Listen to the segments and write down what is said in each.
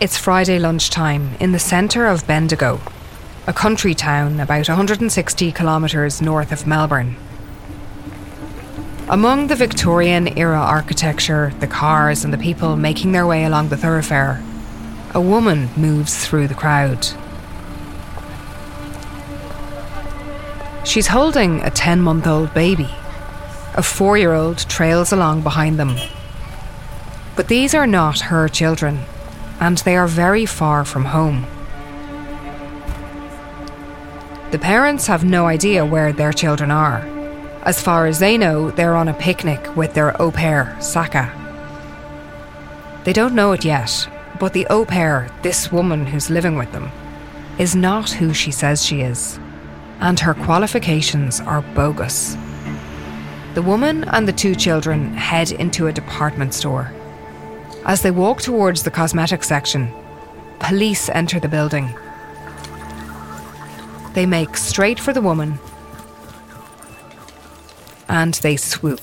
It's Friday lunchtime in the centre of Bendigo, a country town about 160 kilometres north of Melbourne. Among the Victorian era architecture, the cars, and the people making their way along the thoroughfare, a woman moves through the crowd. She's holding a 10 month old baby. A four year old trails along behind them. But these are not her children, and they are very far from home. The parents have no idea where their children are. As far as they know, they're on a picnic with their au pair, Saka. They don't know it yet, but the au pair, this woman who's living with them, is not who she says she is, and her qualifications are bogus. The woman and the two children head into a department store. As they walk towards the cosmetics section, police enter the building. They make straight for the woman and they swoop.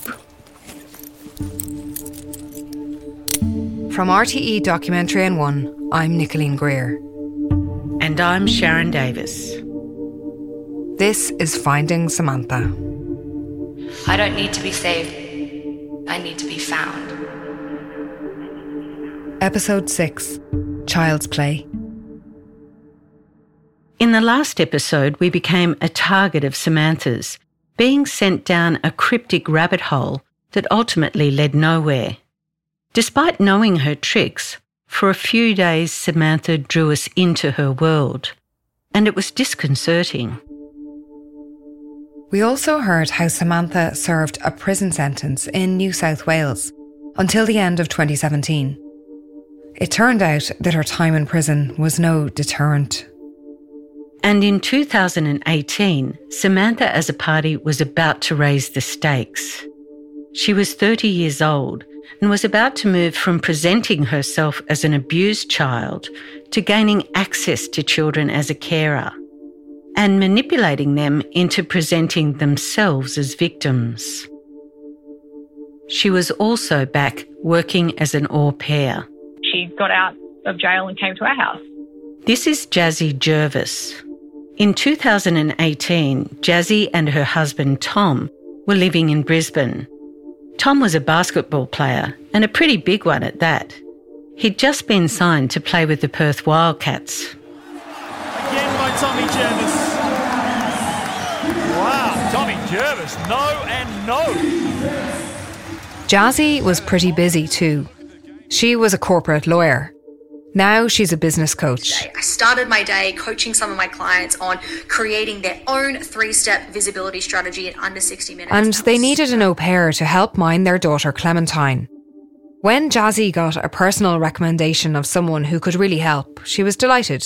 From RTE Documentary on One, I'm Nicoline Greer. And I'm Sharon Davis. This is Finding Samantha. I don't need to be saved, I need to be found. Episode 6 Child's Play. In the last episode, we became a target of Samantha's, being sent down a cryptic rabbit hole that ultimately led nowhere. Despite knowing her tricks, for a few days Samantha drew us into her world, and it was disconcerting. We also heard how Samantha served a prison sentence in New South Wales until the end of 2017. It turned out that her time in prison was no deterrent. And in 2018, Samantha Azzopardi was about to raise the stakes. She was 30 years old and was about to move from presenting herself as an abused child to gaining access to children as a carer and manipulating them into presenting themselves as victims. She was also back working as an au pair. She got out of jail and came to our house. This is Jazzy Jervis. In 2018, Jazzy and her husband Tom were living in Brisbane. Tom was a basketball player, and a pretty big one at that. He'd just been signed to play with the Perth Wildcats. Again by Tommy Jervis. Wow, Tommy Jervis, no and no. Jazzy was pretty busy too. She was a corporate lawyer. Now she's a business coach. I started my day coaching some of my clients on creating their own three step visibility strategy in under 60 minutes. And they needed an au pair to help mind their daughter Clementine. When Jazzy got a personal recommendation of someone who could really help, she was delighted.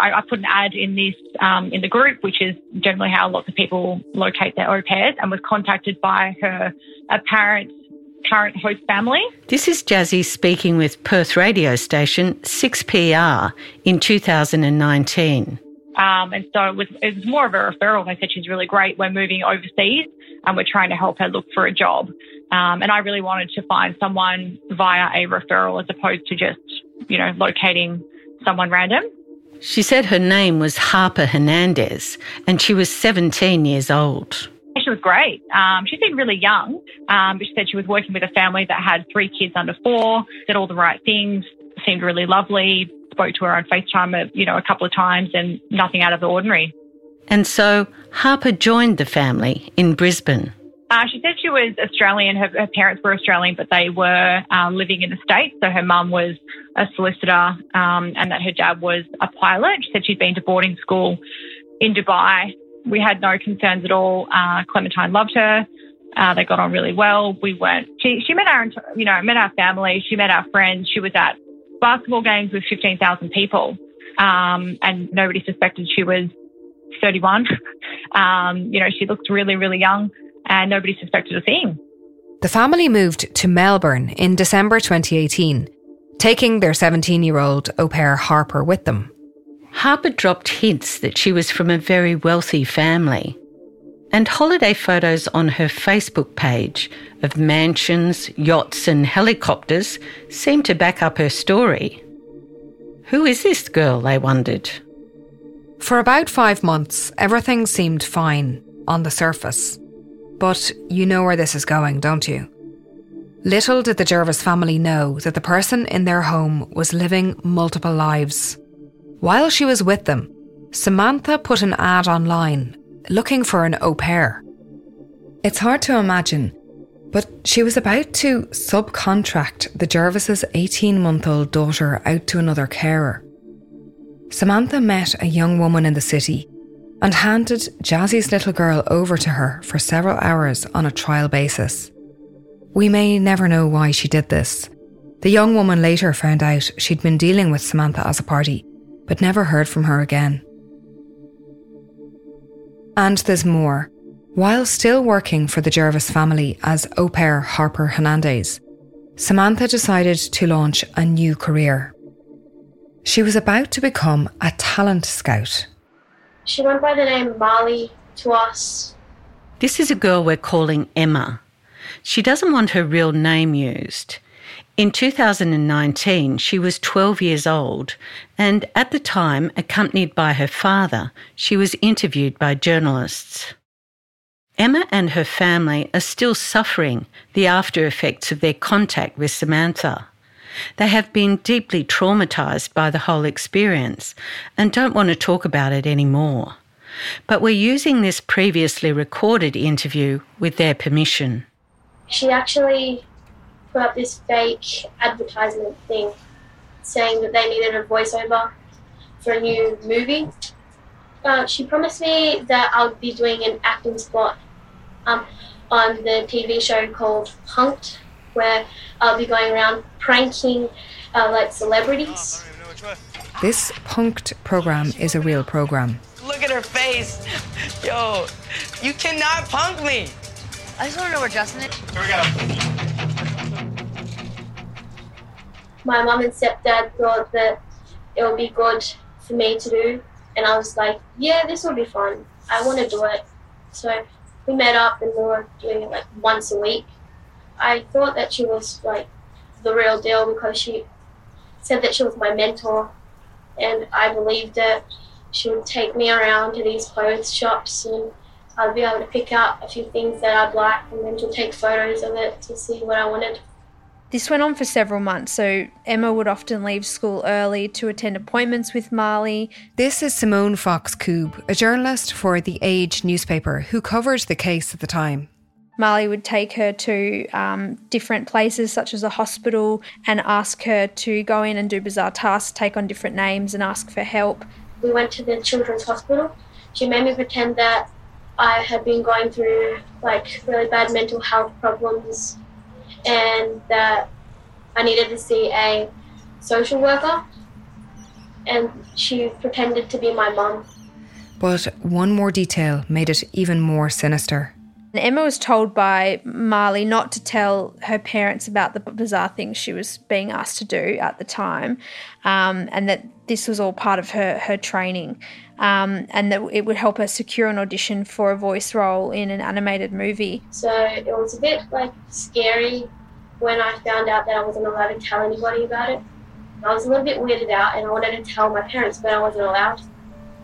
I, I put an ad in this um, in the group, which is generally how lots of people locate their au pairs, and was contacted by her apparent current host family. This is Jazzy speaking with Perth radio station 6PR in 2019. Um, and so it was, it was more of a referral. They said she's really great. We're moving overseas and we're trying to help her look for a job. Um, and I really wanted to find someone via a referral as opposed to just, you know, locating someone random. She said her name was Harper Hernandez and she was 17 years old. She was great. Um, she seemed really young, um, but she said she was working with a family that had three kids under four, did all the right things, seemed really lovely, spoke to her on FaceTime, you know, a couple of times and nothing out of the ordinary. And so Harper joined the family in Brisbane. Uh, she said she was Australian. Her, her parents were Australian, but they were uh, living in the States. So her mum was a solicitor um, and that her dad was a pilot. She said she'd been to boarding school in Dubai. We had no concerns at all. Uh, Clementine loved her. Uh, they got on really well. We weren't. She she met our you know met our family. She met our friends. She was at basketball games with fifteen thousand people, um, and nobody suspected she was thirty one. um, you know she looked really really young and nobody suspected a thing. The family moved to Melbourne in December 2018, taking their 17 year old au pair Harper with them. Harper dropped hints that she was from a very wealthy family, and holiday photos on her Facebook page of mansions, yachts, and helicopters seemed to back up her story. Who is this girl? They wondered. For about five months, everything seemed fine on the surface. But you know where this is going, don't you? Little did the Jervis family know that the person in their home was living multiple lives. While she was with them, Samantha put an ad online looking for an au pair. It's hard to imagine, but she was about to subcontract the Jervis's 18 month old daughter out to another carer. Samantha met a young woman in the city and handed Jazzy's little girl over to her for several hours on a trial basis. We may never know why she did this. The young woman later found out she'd been dealing with Samantha Azzopardi, but never heard from her again. And there's more. While still working for the Jervis family as au pair Harper Hernandez, Samantha decided to launch a new career. She was about to become a talent scout. She went by the name Marley to us. This is a girl we're calling Emma. She doesn't want her real name used. In 2019, she was 12 years old, and at the time, accompanied by her father, she was interviewed by journalists. Emma and her family are still suffering the after effects of their contact with Samantha. They have been deeply traumatised by the whole experience and don't want to talk about it anymore. But we're using this previously recorded interview with their permission. She actually put up this fake advertisement thing saying that they needed a voiceover for a new movie. Uh, she promised me that I'll be doing an acting spot um, on the TV show called Punked, where I'll be going around pranking uh, like celebrities. This Punked program is a real program. Look at her face. Yo, you cannot punk me. I just want to know where Justin is. Here we go. My mum and stepdad thought that it would be good for me to do, and I was like, yeah, this will be fun. I want to do it. So we met up and we were doing it like once a week. I thought that she was like the real deal because she said that she was my mentor, and I believed it. She would take me around to these clothes shops and I'd be able to pick out a few things that I'd like and then she'll take photos of it to see what I wanted. This went on for several months, so Emma would often leave school early to attend appointments with Marley. This is Simone Fox Koob, a journalist for The Age newspaper who covered the case at the time. Marley would take her to um, different places, such as a hospital, and ask her to go in and do bizarre tasks, take on different names, and ask for help. We went to the children's hospital. She made me pretend that I had been going through like really bad mental health problems and that I needed to see a social worker. And she pretended to be my mum. But one more detail made it even more sinister. Emma was told by Marley not to tell her parents about the bizarre things she was being asked to do at the time, um, and that this was all part of her her training, um, and that it would help her secure an audition for a voice role in an animated movie. So it was a bit like scary when I found out that I wasn't allowed to tell anybody about it. I was a little bit weirded out, and I wanted to tell my parents, but I wasn't allowed.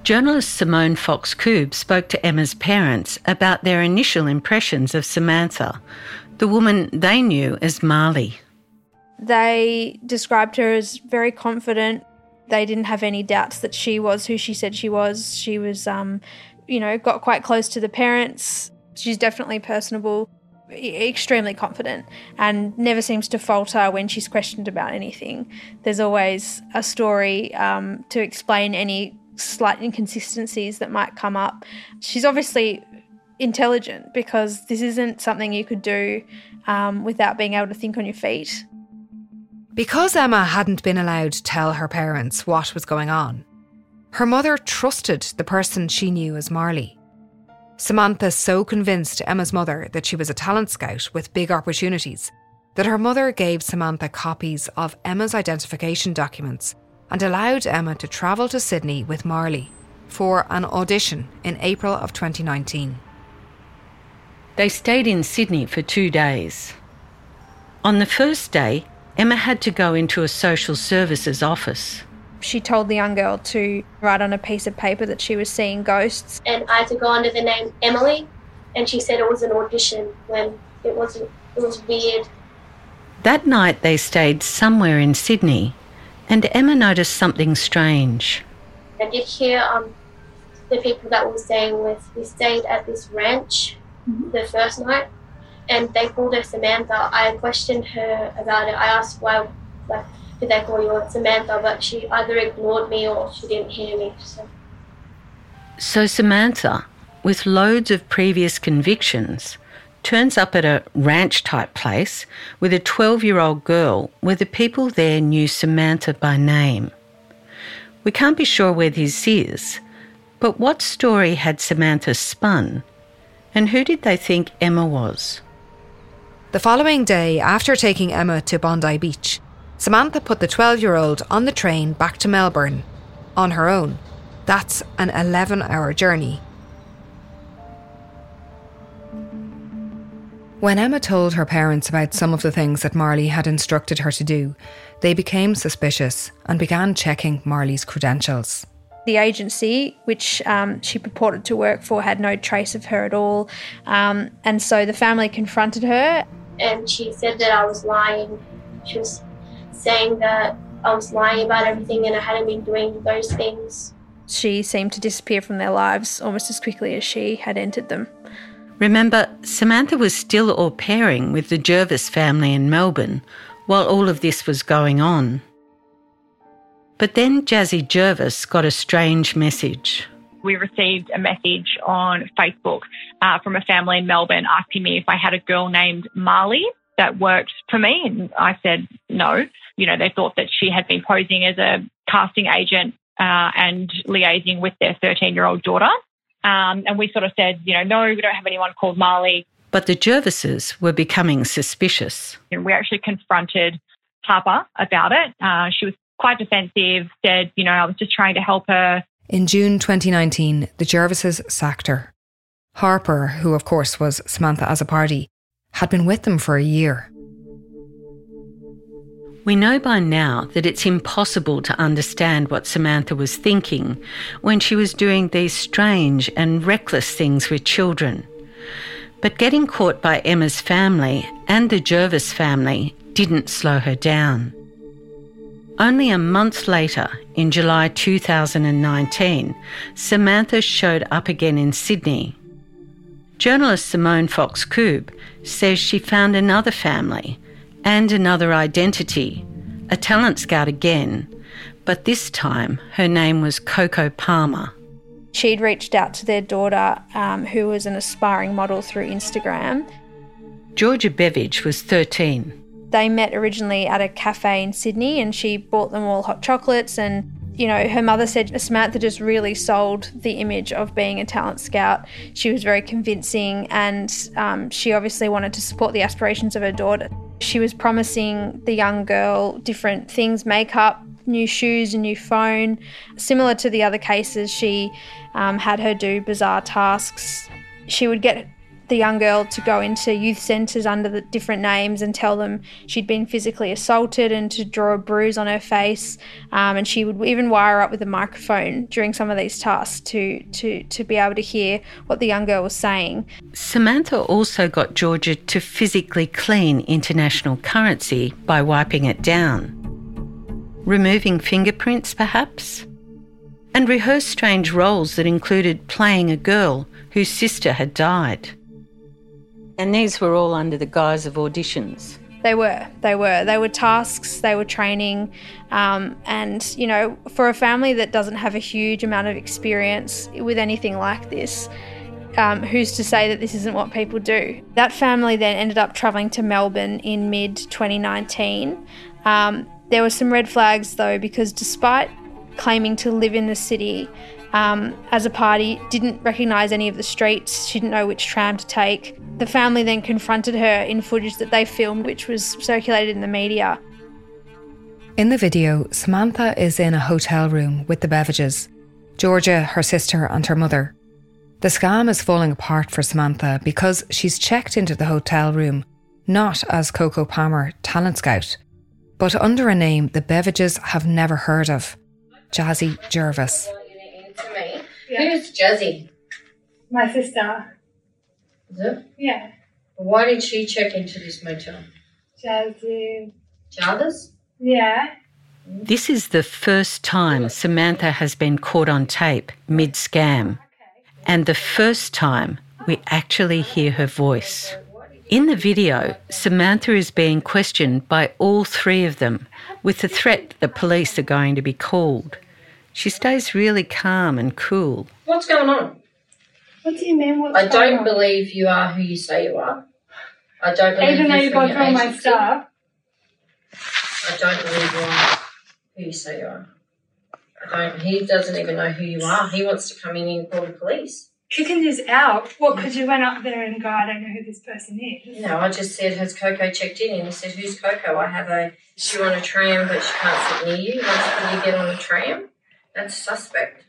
Journalist Simone Fox Koob spoke to Emma's parents about their initial impressions of Samantha, the woman they knew as Marley. They described her as very confident. They didn't have any doubts that she was who she said she was. She was, um, you know, got quite close to the parents. She's definitely personable, extremely confident, and never seems to falter when she's questioned about anything. There's always a story um, to explain any slight inconsistencies that might come up. She's obviously intelligent because this isn't something you could do um, without being able to think on your feet. Because Emma hadn't been allowed to tell her parents what was going on, her mother trusted the person she knew as Marley. Samantha so convinced Emma's mother that she was a talent scout with big opportunities that her mother gave Samantha copies of Emma's identification documents and allowed Emma to travel to Sydney with Marley for an audition in April of 2019. They stayed in Sydney for two days. On the first day, Emma had to go into a social services office. She told the young girl to write on a piece of paper that she was seeing ghosts. And I had to go under the name Emily, and she said it was an audition when it wasn't. It was weird. That night they stayed somewhere in Sydney, and Emma noticed something strange. I did hear um, the people that we were staying with. We stayed at this ranch the first night, and they called her Samantha. I questioned her about it. I asked why, like, did they call you Samantha? But she either ignored me or she didn't hear me. So. So Samantha, with loads of previous convictions, turns up at a ranch type place with a 12 year old girl where the people there knew Samantha by name. We can't be sure where this is, but what story had Samantha spun? And who did they think Emma was? The following day, after taking Emma to Bondi Beach, Samantha put the 12 year old on the train back to Melbourne on her own. That's an 11 hour journey. When Emma told her parents about some of the things that Marley had instructed her to do, they became suspicious and began checking Marley's credentials. The agency, which um, she purported to work for, had no trace of her at all. Um, and so the family confronted her. And she said that I was lying. She was saying that I was lying about everything and I hadn't been doing those things. She seemed to disappear from their lives almost as quickly as she had entered them. Remember, Samantha was still au pairing with the Jervis family in Melbourne while all of this was going on. But then Jazzy Jervis got a strange message. We received a message on Facebook uh, from a family in Melbourne asking me if I had a girl named Marley that worked for me. And I said no. You know, they thought that she had been posing as a casting agent uh, and liaising with their 13 year old daughter. Um, and we sort of said, you know, no, we don't have anyone called Marley. But the Jervises were becoming suspicious. And we actually confronted Harper about it. Uh, she was quite defensive, said, you know, I was just trying to help her. In June 2019, the Jervises sacked her. Harper, who of course was Samantha Azzopardi, had been with them for a year. We know by now that it's impossible to understand what Samantha was thinking when she was doing these strange and reckless things with children. But getting caught by Emma's family and the Jervis family didn't slow her down. Only a month later, in July 2019, Samantha showed up again in Sydney. Journalist Simone Fox Koob says she found another family and another identity, a talent scout again, but this time her name was Coco Palmer. She'd reached out to their daughter, um, who was an aspiring model through Instagram. Georgia Beveridge was 13. They met originally at a cafe in Sydney and she bought them all hot chocolates and you know, her mother said Samantha just really sold the image of being a talent scout. She was very convincing, and um, she obviously wanted to support the aspirations of her daughter. She was promising the young girl different things makeup, new shoes, a new phone. Similar to the other cases, she um, had her do bizarre tasks. She would get the young girl to go into youth centres under the different names and tell them she'd been physically assaulted and to draw a bruise on her face. Um, and she would even wire up with a microphone during some of these tasks to, to, to be able to hear what the young girl was saying. Samantha also got Georgia to physically clean international currency by wiping it down. Removing fingerprints, perhaps? And rehearse strange roles that included playing a girl whose sister had died. And these were all under the guise of auditions. They were. They were. They were tasks. They were training. Um, and, you know, for a family that doesn't have a huge amount of experience with anything like this, um, who's to say that this isn't what people do? That family then ended up travelling to Melbourne in mid 2019. Um, there were some red flags though, because despite claiming to live in the city, um, party, didn't recognise any of the streets. She didn't know which tram to take. The family then confronted her in footage that they filmed, which was circulated in the media. In the video, Samantha is in a hotel room with the Beveridges Georgia, her sister, and her mother. The scam is falling apart for Samantha because she's checked into the hotel room not as Coco Palmer, talent scout, but under a name the Beveridges have never heard of Jazzy Jervis. Who's Jazzy? My sister. Is it? Yeah. Why did she check into this motel? Jazzy. Jarvis? Yeah. This is the first time Samantha has been caught on tape mid scam, and the first time we actually hear her voice. In the video, Samantha is being questioned by all three of them with the threat that the police are going to be called. She stays really calm and cool. What's going on? What do you mean? What's I going don't on? believe you are who you say you are. I don't believe Even though you you from got your through all my stuff. I don't believe you are who you say you are. I don't. He doesn't even know who you are. He wants to come in and call the police. Kicking this out. What? Because you went up there and go, I don't know who this person is. No, I just said, has Coco checked in? And he said, who's Coco? I have a, she on a tram, but she can't sit near you. Once can you get on a tram? That's suspect.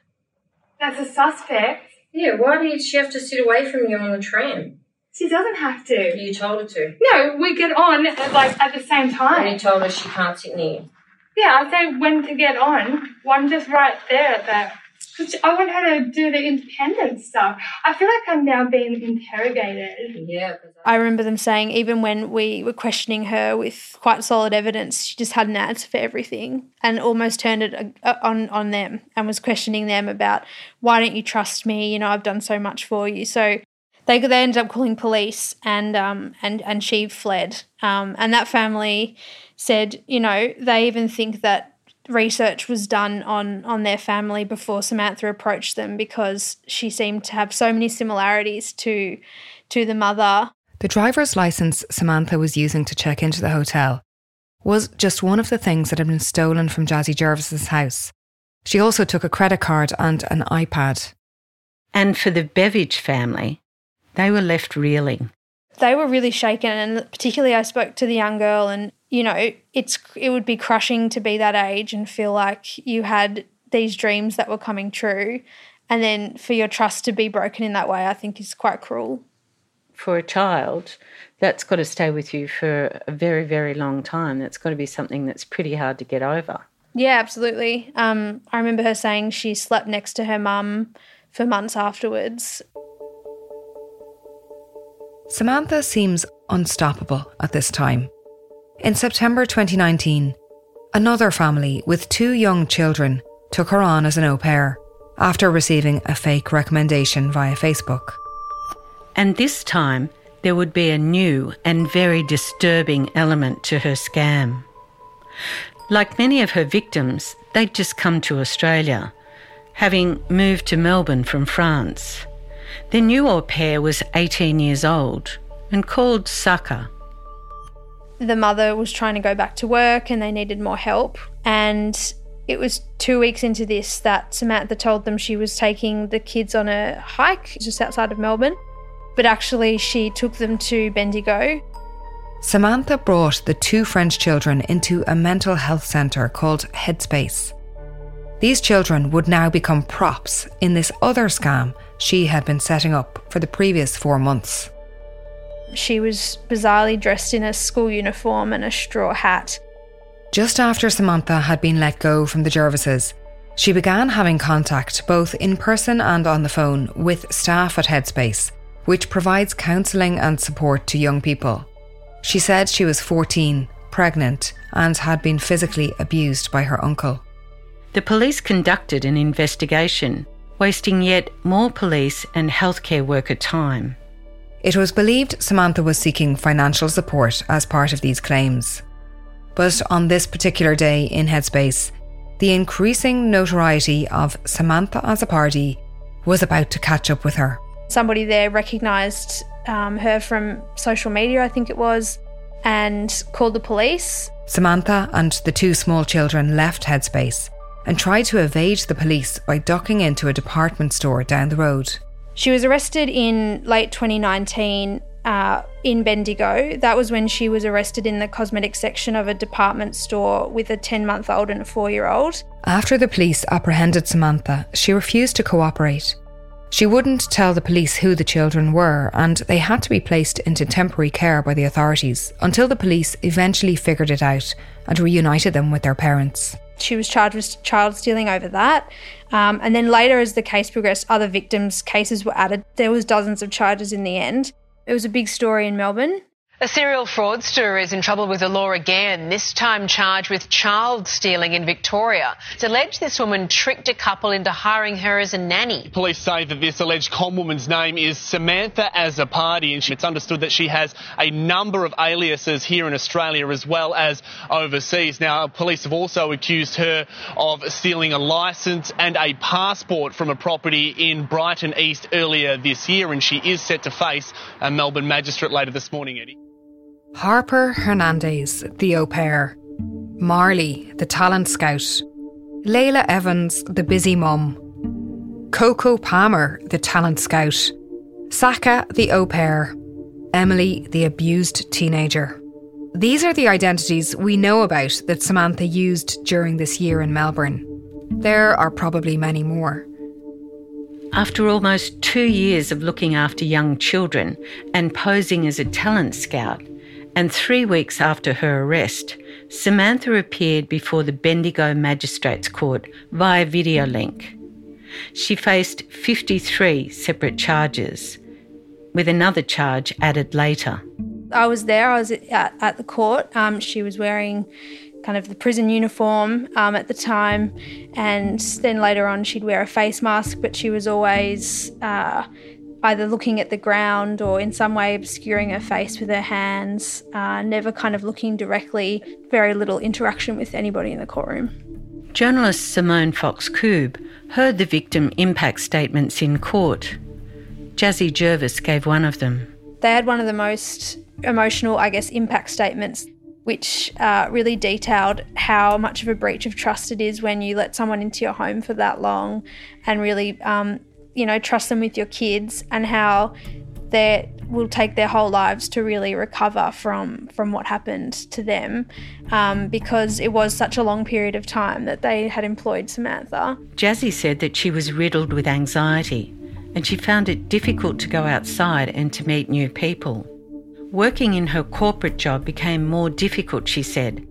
That's a suspect. Yeah, why did she have to sit away from you on the tram? She doesn't have to. You told her to. No, we get on like at the same And time. you told her she can't sit near you. Yeah, I say when to get on. One just right there at that. 'Cause I want her to do the independent stuff. I feel like I'm now being interrogated. Yeah. I remember them saying even when we were questioning her with quite solid evidence, she just had an answer for everything and almost turned it uh, on on them and was questioning them about why don't you trust me? You know, I've done so much for you. So they they ended up calling police and um and and she fled. Um and that family said, you know, they even think that research was done on on their family before Samantha approached them because she seemed to have so many similarities to to the mother The driver's license Samantha was using to check into the hotel was just one of the things that had been stolen from Jazzy Jervis's house. She also took a credit card and an iPad. And for the Beveridge family, they were left reeling. they were really shaken and particularly I spoke to the young girl and you know it's it would be crushing to be that age and feel like you had these dreams that were coming true and then for your trust to be broken in that way I think is quite cruel. For a child, that's got to stay with you for a very, very long time. That's got to be something that's pretty hard to get over. Yeah, absolutely. Um, I remember her saying she slept next to her mum for months afterwards. Samantha seems unstoppable at this time. In September 2019, another family with two young children took her on as an au pair after receiving a fake recommendation via Facebook. And this time, there would be a new and very disturbing element to her scam. Like many of her victims, they'd just come to Australia, having moved to Melbourne from France. Their new au pair was 18 years old and called Saka. The mother was trying to go back to work and they needed more help. And it was two weeks into this that Samantha told them she was taking the kids on a hike just outside of Melbourne. But actually, she took them to Bendigo. Samantha brought the two French children into a mental health centre called Headspace. These children would now become props in this other scam she had been setting up for the previous four months. She was bizarrely dressed in a school uniform and a straw hat. Just after Samantha had been let go from the Jervises, she began having contact both in person and on the phone with staff at Headspace, which provides counselling and support to young people. She said she was 14, pregnant, and had been physically abused by her uncle. The police conducted an investigation, wasting yet more police and healthcare worker time. It was believed Samantha was seeking financial support as part of these claims. But on this particular day in Headspace, the increasing notoriety of Samantha Azzopardi was about to catch up with her. Somebody there recognised um, her from social media, I think it was, and called the police. Samantha and the two small children left Headspace and tried to evade the police by ducking into a department store down the road. She was arrested in late 2019 uh, in Bendigo. That was when she was arrested in the cosmetic section of a department store with a 10 month old and a 4 year old. After the police apprehended Samantha, she refused to cooperate. She wouldn't tell the police who the children were, and they had to be placed into temporary care by the authorities until the police eventually figured it out and reunited them with their parents. She was charged with child stealing over that. Um, and then later, as the case progressed, other victims' cases were added. There was dozens of charges in the end. It was a big story in Melbourne. A serial fraudster is in trouble with the law again, this time charged with child stealing in Victoria. It's alleged this woman tricked a couple into hiring her as a nanny. Police say that this alleged con woman's name is Samantha Azzopardi, and it's understood that she has a number of aliases here in Australia as well as overseas. Now, police have also accused her of stealing a licence and a passport from a property in Brighton East earlier this year, and she is set to face a Melbourne magistrate later this morning, Eddie. Harper Hernandez, the au pair. Marley, the talent scout. Layla Evans, the busy mum. Coco Palmer, the talent scout. Saka, the au pair. Emily, the abused teenager. These are the identities we know about that Samantha used during this year in Melbourne. There are probably many more. After almost two years of looking after young children and posing as a talent scout, and three weeks after her arrest, Samantha appeared before the Bendigo Magistrates Court via video link. She faced 53 separate charges, with another charge added later. I was there, I was at, at the court. Um, she was wearing kind of the prison uniform um, at the time, and then later on she'd wear a face mask, but she was always uh, either looking at the ground or in some way obscuring her face with her hands, uh, never kind of looking directly, very little interaction with anybody in the courtroom. Journalist Simone Fox Koob heard the victim impact statements in court. Jazzy Jervis gave one of them. They had one of the most emotional, I guess, impact statements, which uh, really detailed how much of a breach of trust it is when you let someone into your home for that long and really um, you know, trust them with your kids and how they will take their whole lives to really recover from from what happened to them um, because it was such a long period of time that they had employed Samantha. Jazzy said that she was riddled with anxiety and she found it difficult to go outside and to meet new people. Working in her corporate job became more difficult, she said,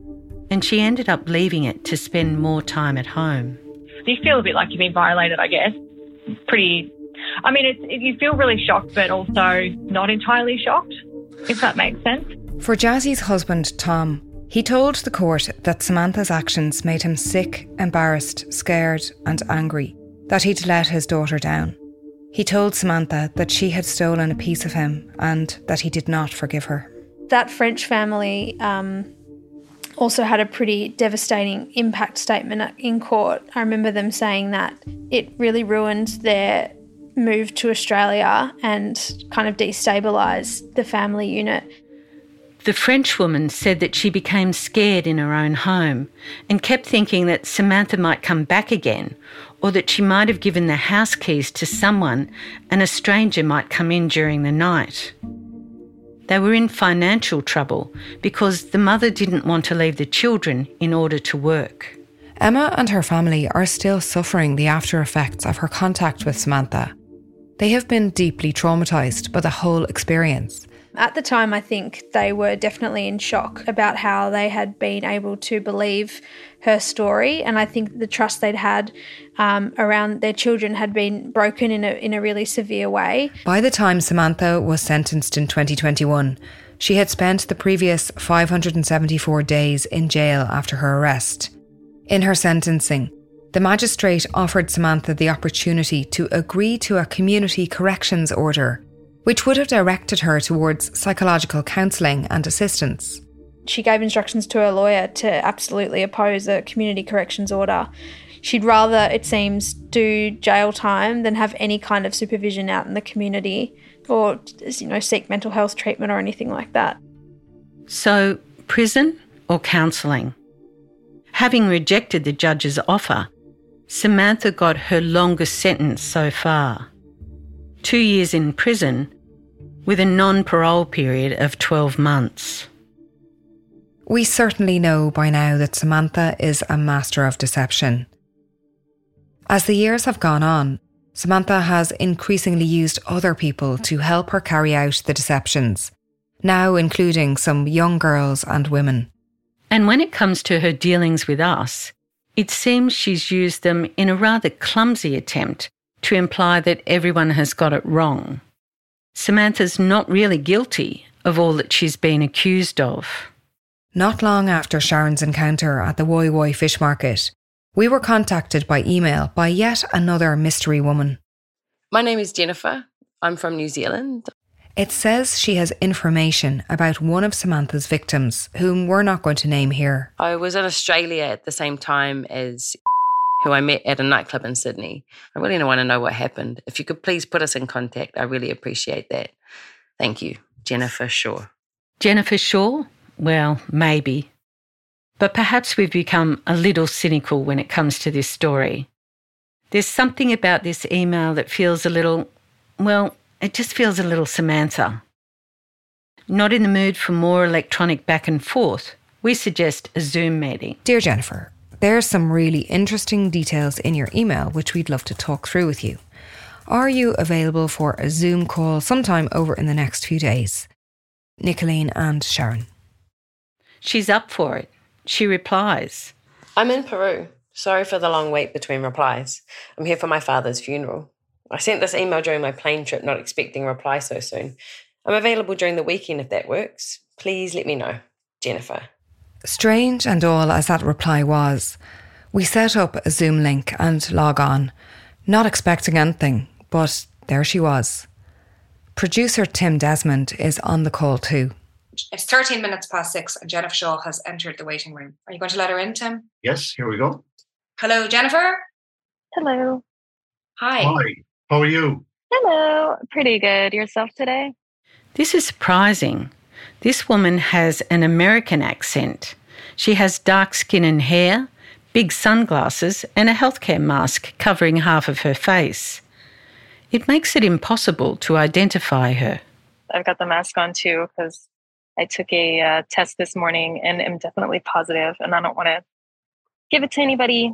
and she ended up leaving it to spend more time at home. You feel a bit like you've been violated, I guess pretty. I mean, it's, it, you feel really shocked, but also not entirely shocked, if that makes sense. For Jazzy's husband, Tom, he told the court that Samantha's actions made him sick, embarrassed, scared, and angry, that he'd let his daughter down. He told Samantha that she had stolen a piece of him and that he did not forgive her. That French family um, also had a pretty devastating impact statement in court. I remember them saying that it really ruined their move to Australia and kind of destabilised the family unit. The French woman said that she became scared in her own home and kept thinking that Samantha might come back again or that she might have given the house keys to someone and a stranger might come in during the night. They were in financial trouble because the mother didn't want to leave the children in order to work. Emma and her family are still suffering the after effects of her contact with Samantha. They have been deeply traumatised by the whole experience at the time, I think they were definitely in shock about how they had been able to believe her story, and I think the trust they'd had um, around their children had been broken in a in a really severe way. By the time Samantha was sentenced in 2021, she had spent the previous 574 days in jail after her arrest. In her sentencing, the magistrate offered Samantha the opportunity to agree to a community corrections order which would have directed her towards psychological counselling and assistance. She gave instructions to her lawyer to absolutely oppose a community corrections order. She'd rather, it seems, do jail time than have any kind of supervision out in the community or, you know, seek mental health treatment or anything like that. So, prison or counselling? Having rejected the judge's offer, Samantha got her longest sentence so far. Two years in prison with a non parole period of 12 months. We certainly know by now that Samantha is a master of deception. As the years have gone on, Samantha has increasingly used other people to help her carry out the deceptions, now including some young girls and women. And when it comes to her dealings with us, It seems she's used them in a rather clumsy attempt to imply that everyone has got it wrong. Samantha's not really guilty of all that she's been accused of. Not long after Sharon's encounter at the Woy Woy fish market, we were contacted by email by yet another mystery woman. My name is Jennifer. I'm from New Zealand. It says she has information about one of Samantha's victims, whom we're not going to name here. I was in Australia at the same time as who I met at a nightclub in Sydney. I really don't want to know what happened. If you could please put us in contact, I really appreciate that. Thank you, Jennifer Shaw. Jennifer Shaw? Well, maybe. But perhaps we've become a little cynical when it comes to this story. There's something about this email that feels a little, well, it just feels a little Samantha. Not in the mood for more electronic back and forth, we suggest a Zoom meeting. Dear Jennifer, there are some really interesting details in your email which we'd love to talk through with you. Are you available for a Zoom call sometime over in the next few days? Nicoline and Sharon. She's up for it. She replies I'm in Peru. Sorry for the long wait between replies. I'm here for my father's funeral. I sent this email during my plane trip, not expecting a reply so soon. I'm available during the weekend if that works. Please let me know. Jennifer. Strange and all as that reply was, we set up a Zoom link and log on, not expecting anything, but there she was. Producer Tim Desmond is on the call too. It's 13 minutes past six and Jennifer Shaw has entered the waiting room. Are you going to let her in, Tim? Yes, here we go. Hello, Jennifer. Hello. Hi. Hi, how are you? Hello. Pretty good. Yourself today? This is surprising. This woman has an American accent. She has dark skin and hair, big sunglasses, and a healthcare mask covering half of her face. It makes it impossible to identify her. I've got the mask on too because I took a uh, test this morning and am definitely positive, and I don't want to give it to anybody.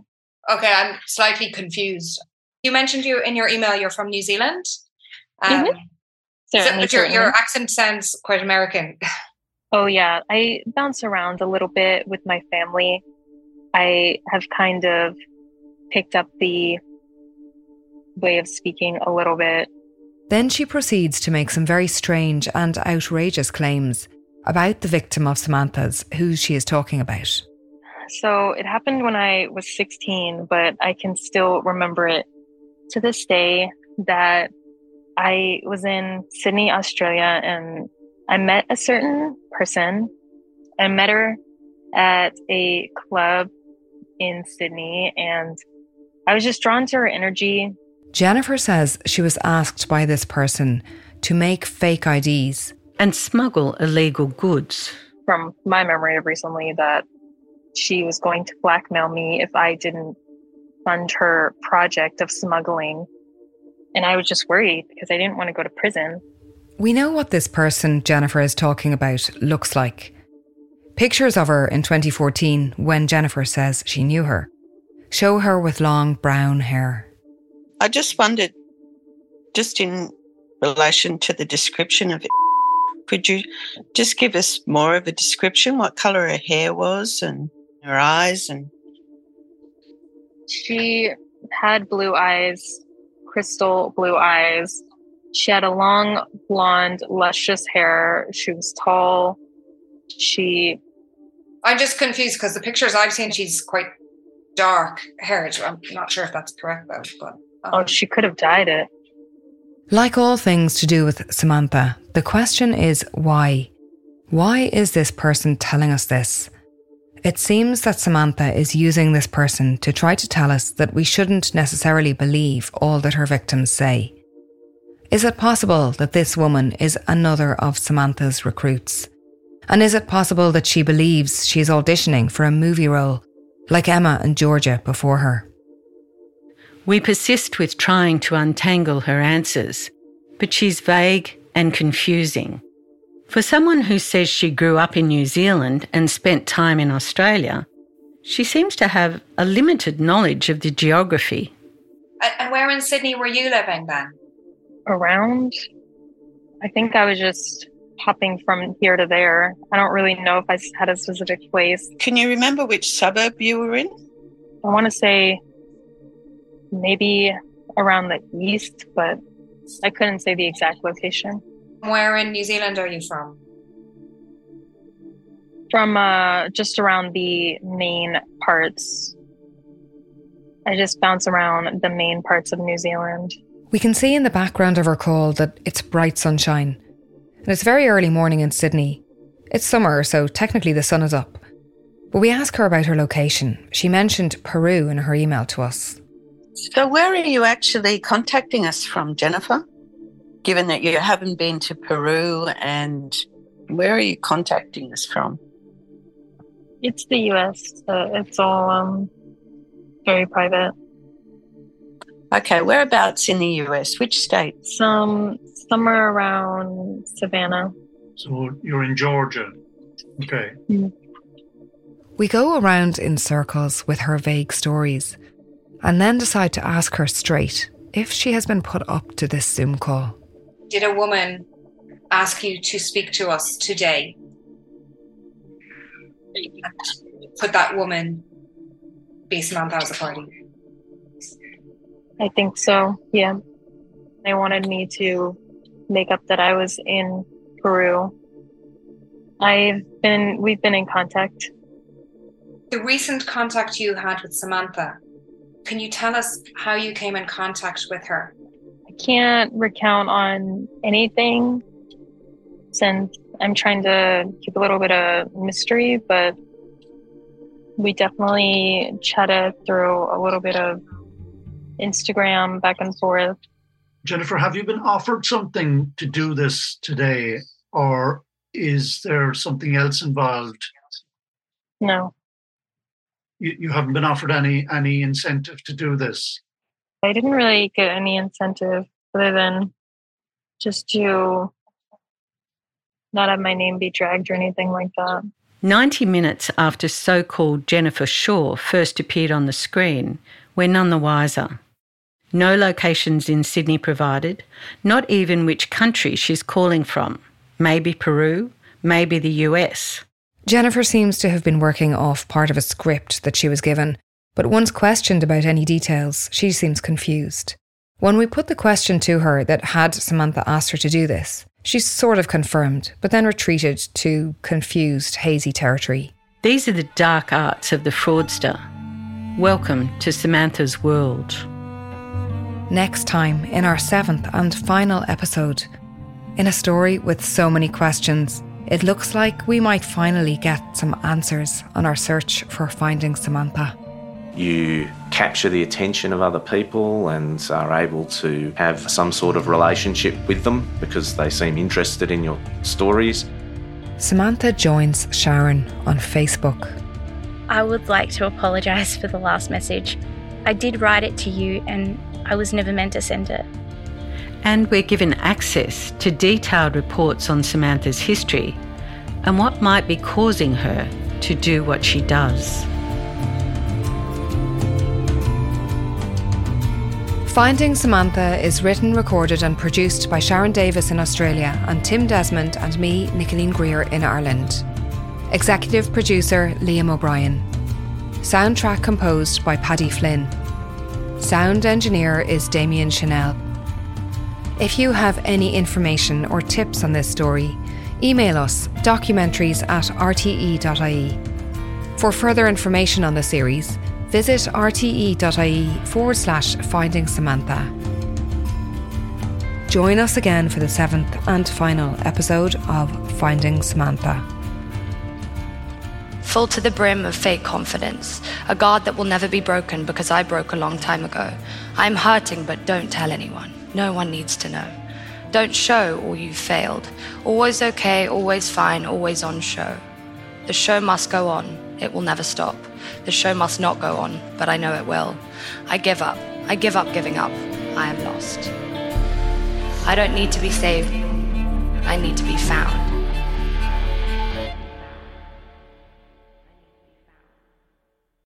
Okay, I'm slightly confused. You mentioned you in your email you're from New Zealand. Um, mm-hmm. so, but your, your accent sounds quite American. Oh, yeah. I bounce around a little bit with my family. I have kind of picked up the way of speaking a little bit. Then she proceeds to make some very strange and outrageous claims about the victim of Samantha's, who she is talking about. So it happened when I was 16, but I can still remember it to this day that I was in Sydney, Australia, and I met a certain person. I met her at a club in Sydney and I was just drawn to her energy. Jennifer says she was asked by this person to make fake IDs and smuggle illegal goods. From my memory of recently, that she was going to blackmail me if I didn't fund her project of smuggling. And I was just worried because I didn't want to go to prison. We know what this person Jennifer is talking about looks like. Pictures of her in 2014, when Jennifer says she knew her, show her with long brown hair. I just wondered, just in relation to the description of it, could you just give us more of a description? What colour her hair was and her eyes and she had blue eyes, crystal blue eyes. She had a long, blonde, luscious hair. She was tall. She. I'm just confused because the pictures I've seen, she's quite dark haired. I'm not sure if that's correct though. But um. oh, she could have dyed it. Like all things to do with Samantha, the question is why? Why is this person telling us this? It seems that Samantha is using this person to try to tell us that we shouldn't necessarily believe all that her victims say. Is it possible that this woman is another of Samantha's recruits? And is it possible that she believes she is auditioning for a movie role like Emma and Georgia before her? We persist with trying to untangle her answers, but she's vague and confusing. For someone who says she grew up in New Zealand and spent time in Australia, she seems to have a limited knowledge of the geography. And where in Sydney were you living then? Around. I think I was just hopping from here to there. I don't really know if I had a specific place. Can you remember which suburb you were in? I want to say maybe around the east, but I couldn't say the exact location. Where in New Zealand are you from? From uh, just around the main parts. I just bounce around the main parts of New Zealand. We can see in the background of her call that it's bright sunshine. And it's very early morning in Sydney. It's summer, so technically the sun is up. But we ask her about her location. She mentioned Peru in her email to us. So, where are you actually contacting us from, Jennifer? Given that you haven't been to Peru, and where are you contacting us from? It's the US. Uh, it's all um, very private. Okay, whereabouts in the US? Which state? Some somewhere around Savannah. So you're in Georgia. Okay. Mm. We go around in circles with her vague stories and then decide to ask her straight if she has been put up to this Zoom call. Did a woman ask you to speak to us today? Could that woman be Samantha Azzopardi? I think so, yeah. They wanted me to make up that I was in Peru. I've been, we've been in contact. The recent contact you had with Samantha, can you tell us how you came in contact with her? I can't recount on anything since I'm trying to keep a little bit of mystery, but we definitely chatted through a little bit of Instagram back and forth. Jennifer, have you been offered something to do this today, or is there something else involved? No. You, you haven't been offered any any incentive to do this. I didn't really get any incentive other than just to not have my name be dragged or anything like that. 90 minutes after so called Jennifer Shaw first appeared on the screen, we're none the wiser. No locations in Sydney provided, not even which country she's calling from. Maybe Peru, maybe the US. Jennifer seems to have been working off part of a script that she was given, but once questioned about any details, she seems confused. When we put the question to her that had Samantha asked her to do this, she sort of confirmed, but then retreated to confused, hazy territory. These are the dark arts of the fraudster. Welcome to Samantha's world. Next time, in our seventh and final episode, in a story with so many questions, it looks like we might finally get some answers on our search for finding Samantha. You capture the attention of other people and are able to have some sort of relationship with them because they seem interested in your stories. Samantha joins Sharon on Facebook. I would like to apologise for the last message. I did write it to you and I was never meant to send it. And we're given access to detailed reports on Samantha's history and what might be causing her to do what she does. Finding Samantha is written, recorded, and produced by Sharon Davis in Australia and Tim Desmond and me, Nicoline Greer, in Ireland. Executive producer Liam O'Brien. Soundtrack composed by Paddy Flynn. Sound engineer is Damian Chennells. If you have any information or tips on this story, email us documentaries at rte.ie. For further information on the series, visit rte.ie forward slash finding Samantha. Join us again for the seventh and final episode of Finding Samantha. Full to the brim of fake confidence, a guard that will never be broken because I broke a long time ago. I'm hurting, but don't tell anyone. No one needs to know. Don't show or you've failed. Always okay, always fine, always on show. The show must go on. It will never stop. The show must not go on, but I know it will. I give up. I give up giving up. I am lost. I don't need to be saved. I need to be found.